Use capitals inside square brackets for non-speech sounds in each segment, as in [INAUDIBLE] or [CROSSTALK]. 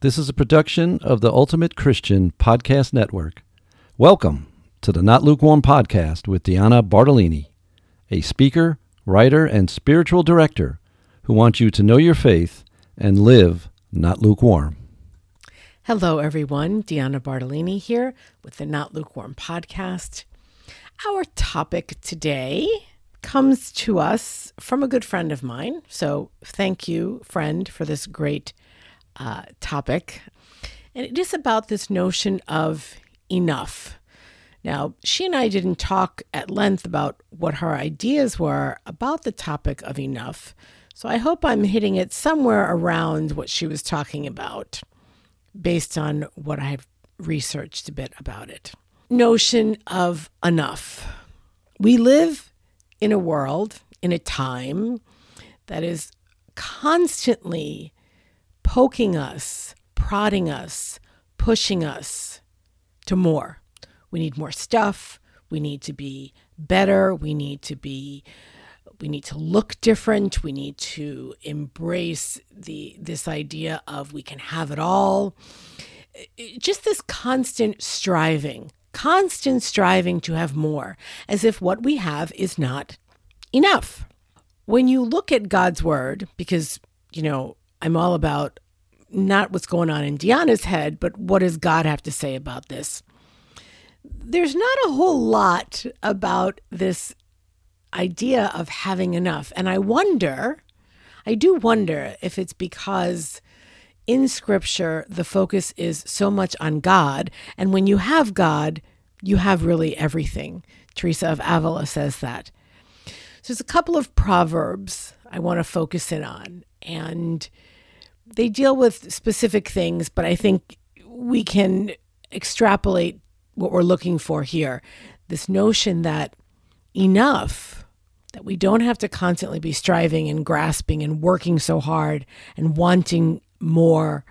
This is a production of the Ultimate Christian Podcast Network. Welcome to the Not Lukewarm Podcast with Deanna Bartolini, a speaker, writer, and spiritual director who wants you to know your faith and live not lukewarm. Hello, everyone. Deanna Bartolini here with the Not Lukewarm Podcast. Our topic today comes to us from a good friend of mine. So, thank you, friend, for this great uh, topic. And it is about this notion of enough. Now, she and I didn't talk at length about what her ideas were about the topic of enough. So I hope I'm hitting it somewhere around what she was talking about based on what I've researched a bit about it. Notion of enough. We live in a world, in a time that is constantly poking us, prodding us, pushing us to more. We need more stuff. We need to be better. We need to be we need to look different. We need to embrace the this idea of we can have it all. Just this constant striving, constant striving to have more, as if what we have is not enough. When you look at God's word, because you know, I'm all about not what's going on in Deanna's head, but what does God have to say about this? There's not a whole lot about this idea of having enough. And I wonder, I do wonder if it's because in scripture the focus is so much on God. And when you have God, you have really everything. Teresa of Avila says that. So there's a couple of proverbs I want to focus in on. And they deal with specific things, but I think we can extrapolate what we're looking for here. This notion that enough, that we don't have to constantly be striving and grasping and working so hard and wanting more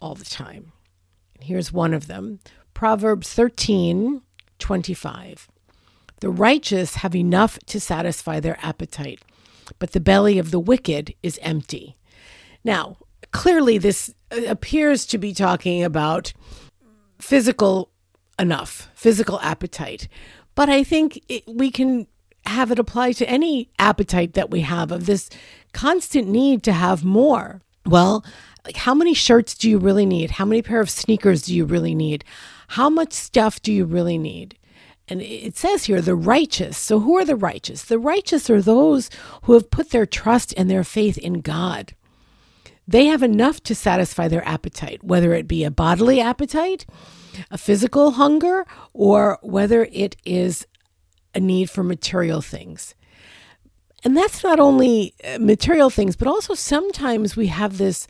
all the time. Here's one of them Proverbs 13 25. The righteous have enough to satisfy their appetite, but the belly of the wicked is empty. Now, clearly, this uh, appears to be talking about physical enough, physical appetite. But I think it, we can have it apply to any appetite that we have of this constant need to have more. Well, like how many shirts do you really need? How many pair of sneakers do you really need? How much stuff do you really need? And it says here, the righteous. So, who are the righteous? The righteous are those who have put their trust and their faith in God they have enough to satisfy their appetite, whether it be a bodily appetite, a physical hunger, or whether it is a need for material things. And that's not only uh, material things, but also sometimes we have this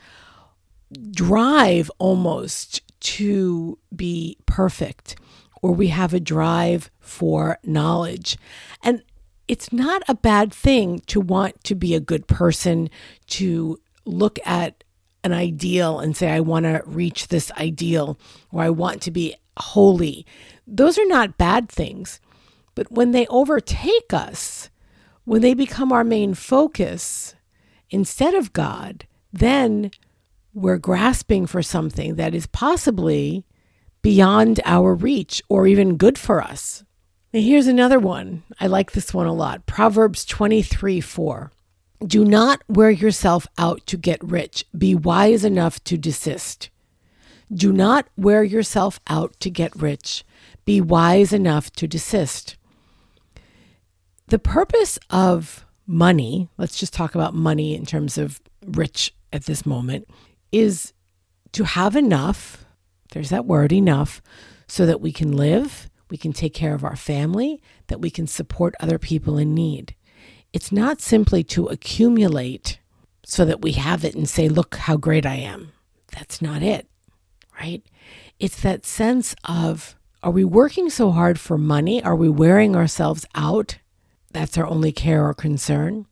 drive almost to be perfect, or we have a drive for knowledge. And it's not a bad thing to want to be a good person, to look at an ideal and say, I want to reach this ideal or I want to be holy. Those are not bad things. But when they overtake us, when they become our main focus instead of God, then we're grasping for something that is possibly beyond our reach or even good for us. Now, here's another one. I like this one a lot Proverbs 23 4. Do not wear yourself out to get rich. Be wise enough to desist. Do not wear yourself out to get rich. Be wise enough to desist. The purpose of money, let's just talk about money in terms of rich at this moment, is to have enough, there's that word, enough, so that we can live, we can take care of our family, that we can support other people in need. It's not simply to accumulate so that we have it and say, look how great I am. That's not it, right? It's that sense of, are we working so hard for money? Are we wearing ourselves out? That's our only care or concern.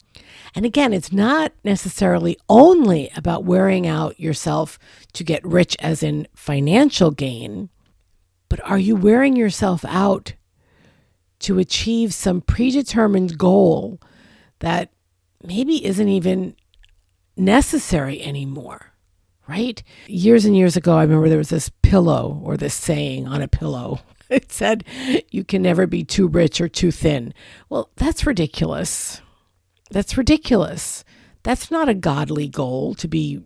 And again, it's not necessarily only about wearing out yourself to get rich, as in financial gain, but are you wearing yourself out to achieve some predetermined goal that maybe isn't even necessary anymore, right? Years and years ago, I remember there was this pillow or this saying on a pillow. [LAUGHS] It said, You can never be too rich or too thin. Well, that's ridiculous. That's ridiculous. That's not a godly goal to be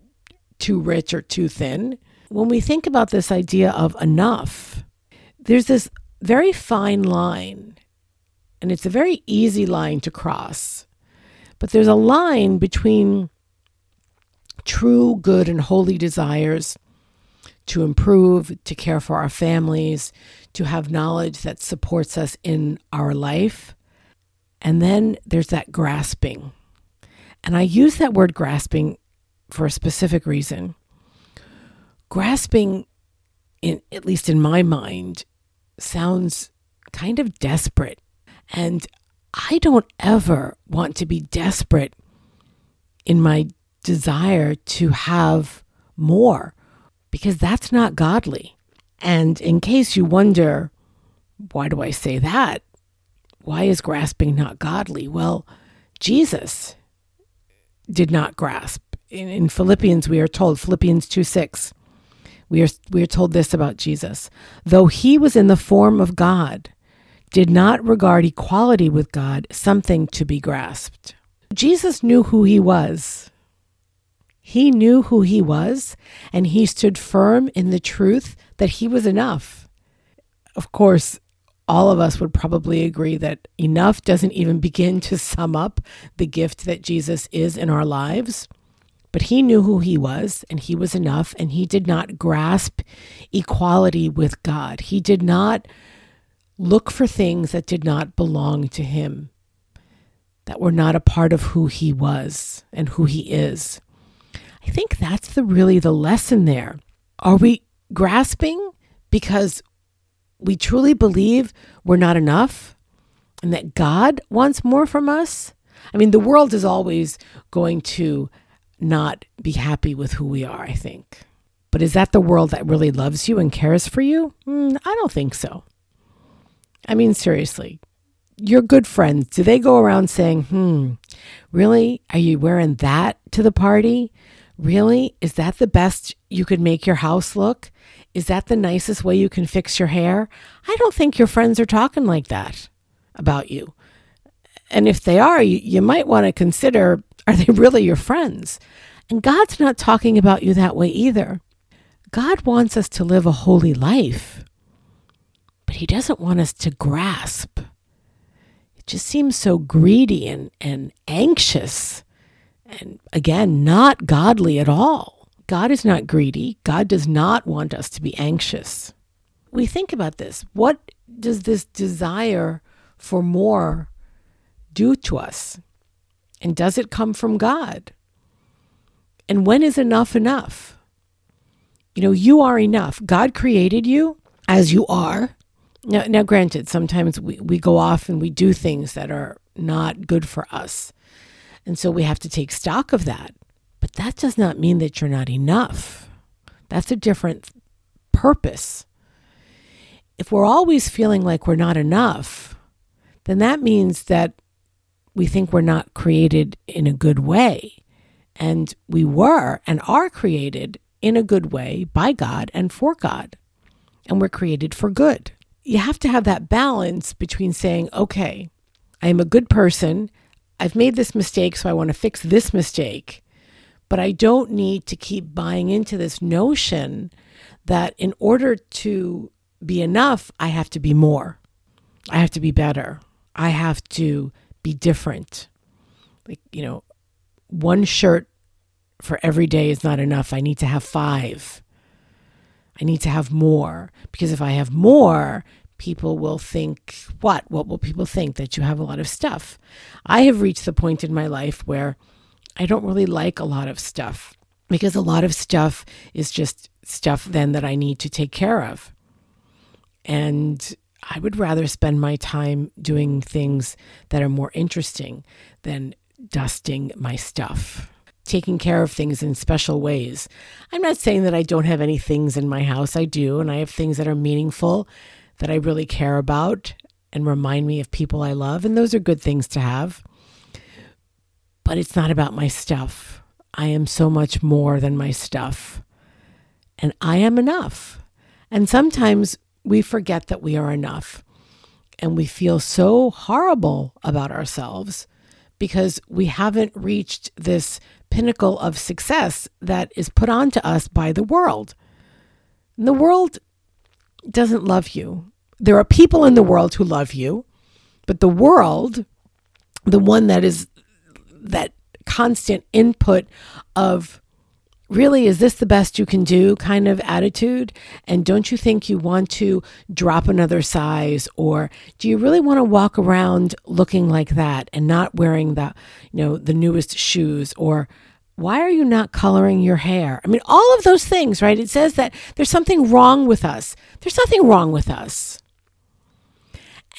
too rich or too thin. When we think about this idea of enough, there's this very fine line, and it's a very easy line to cross. But there's a line between true good and holy desires to improve, to care for our families, to have knowledge that supports us in our life. And then there's that grasping. And I use that word grasping for a specific reason. Grasping, in, at least in my mind, sounds kind of desperate. And I don't ever want to be desperate in my desire to have more because that's not godly. And in case you wonder, why do I say that? Why is grasping not godly? Well, Jesus did not grasp. In, in Philippians, we are told, Philippians 2 6, we are, we are told this about Jesus. Though he was in the form of God, did not regard equality with God something to be grasped. Jesus knew who he was. He knew who he was, and he stood firm in the truth that he was enough. Of course, all of us would probably agree that enough doesn't even begin to sum up the gift that Jesus is in our lives. But he knew who he was, and he was enough, and he did not grasp equality with God. He did not look for things that did not belong to him, that were not a part of who he was and who he is. I think that's the really the lesson there. Are we grasping because we truly believe we're not enough and that God wants more from us? I mean, the world is always going to not be happy with who we are, I think. But is that the world that really loves you and cares for you? Mm, I don't think so. I mean, seriously, your good friends, do they go around saying, hmm, really? Are you wearing that to the party? Really? Is that the best you could make your house look? Is that the nicest way you can fix your hair? I don't think your friends are talking like that about you. And if they are, you, you might want to consider are they really your friends? And God's not talking about you that way either. God wants us to live a holy life, He doesn't want us to grasp. It just seems so greedy and, and anxious and again, not godly at all. God is not greedy. God does not want us to be anxious. We think about this. What does this desire for more do to us? And does it come from God? And when is enough enough? You know, you are enough. God created you as you are. Now, now granted, sometimes we, we go off and we do things that are not good for us. And so we have to take stock of that. But that does not mean that you're not enough. That's a different purpose. If we're always feeling like we're not enough, then that means that we think we're not created in a good way. And we were and are created in a good way by God and for God. And we're created for good. You have to have that balance between saying, okay, I am a good person I've made this mistake, so I want to fix this mistake. But I don't need to keep buying into this notion that in order to be enough, I have to be more. I have to be better. I have to be different. Like, you know, one shirt for every day is not enough. I need to have five. I need to have more because if I have more, people will think what? What will people think? That you have a lot of stuff. I have reached the point in my life where I don't really like a lot of stuff because a lot of stuff is just stuff then that I need to take care of. And I would rather spend my time doing things that are more interesting than dusting my stuff taking care of things in special ways. I'm not saying that I don't have any things in my house. I do, and I have things that are meaningful that I really care about and remind me of people I love. And those are good things to have. But it's not about my stuff. I am so much more than my stuff. and I am enough. And sometimes we forget that we are enough and we feel so horrible about ourselves because we haven't reached this pinnacle of success that is put onto us by the world. And the world doesn't love you. There are people in the world who love you, but the world, the one that is that constant input of really, is this the best you can do kind of attitude? And don't you think you want to drop another size? Or do you really want to walk around looking like that and not wearing the, you know, the newest shoes? Or why are you not coloring your hair? I mean, all of those things, right? It says that there's something wrong with us. There's nothing wrong with us.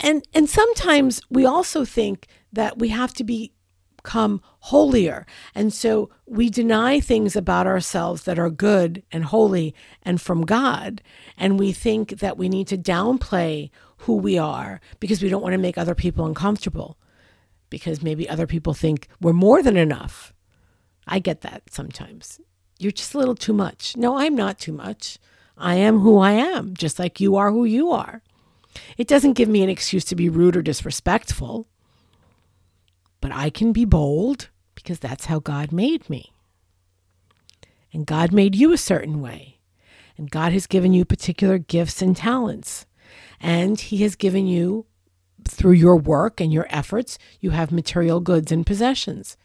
And and sometimes we also think that we have to be become holier. And so we deny things about ourselves that are good and holy and from God. And we think that we need to downplay who we are because we don't want to make other people uncomfortable, because maybe other people think we're more than enough. I get that sometimes. You're just a little too much. No, I'm not too much. I am who I am, just like you are who you are. It doesn't give me an excuse to be rude or disrespectful. But I can be bold because that's how God made me. And God made you a certain way. And God has given you particular gifts and talents. And He has given you, through your work and your efforts, you have material goods and possessions.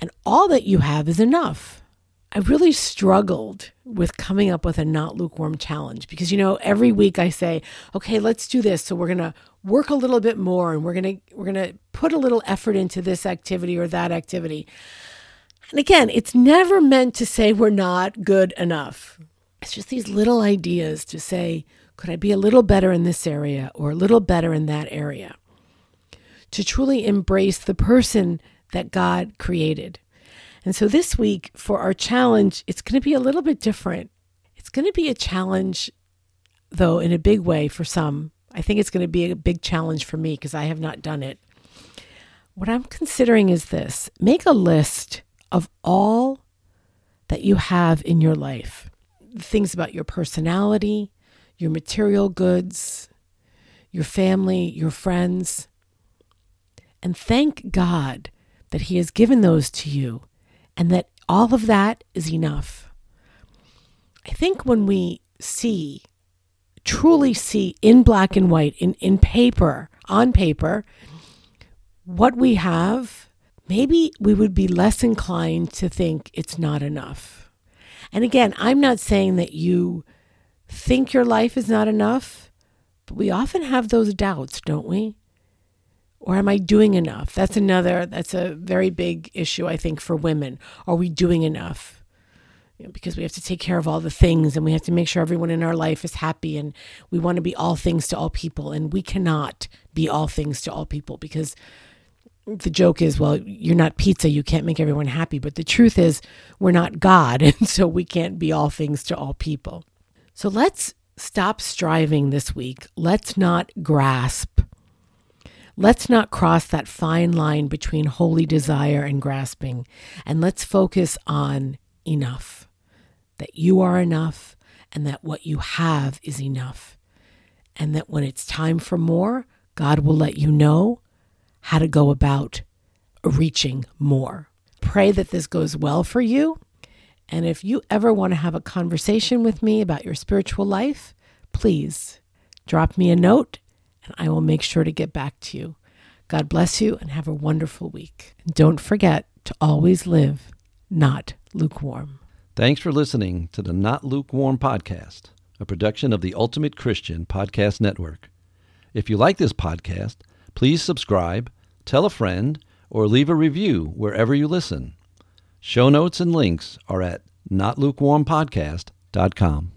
And all that you have is enough. I really struggled with coming up with a not lukewarm challenge because, you know, every week I say, okay, let's do this. So we're going to work a little bit more and we're going to, we're going to put a little effort into this activity or that activity. And again, it's never meant to say we're not good enough. It's just these little ideas to say, could I be a little better in this area or a little better in that area? To truly embrace the person that God created and so this week for our challenge, it's going to be a little bit different. It's going to be a challenge, though, in a big way for some. I think it's going to be a big challenge for me because I have not done it. What I'm considering is this make a list of all that you have in your life things about your personality, your material goods, your family, your friends. And thank God that He has given those to you and that all of that is enough. I think when we see, truly see in black and white, in, in paper, on paper, what we have, maybe we would be less inclined to think it's not enough. And again, I'm not saying that you think your life is not enough, but we often have those doubts, don't we? Or am I doing enough? That's another, that's a very big issue, I think, for women. Are we doing enough? You know, because we have to take care of all the things and we have to make sure everyone in our life is happy and we want to be all things to all people. And we cannot be all things to all people because the joke is, well, you're not pizza, you can't make everyone happy. But the truth is, we're not God, [LAUGHS] and so we can't be all things to all people. So let's stop striving this week. Let's not grasp Let's not cross that fine line between holy desire and grasping, and let's focus on enough that you are enough and that what you have is enough. And that when it's time for more, God will let you know how to go about reaching more. Pray that this goes well for you. And if you ever want to have a conversation with me about your spiritual life, please drop me a note and I will make sure to get back to you. God bless you and have a wonderful week. And don't forget to always live not lukewarm. Thanks for listening to the Not Lukewarm podcast, a production of the Ultimate Christian Podcast Network. If you like this podcast, please subscribe, tell a friend, or leave a review wherever you listen. Show notes and links are at notlukewarmpodcast.com.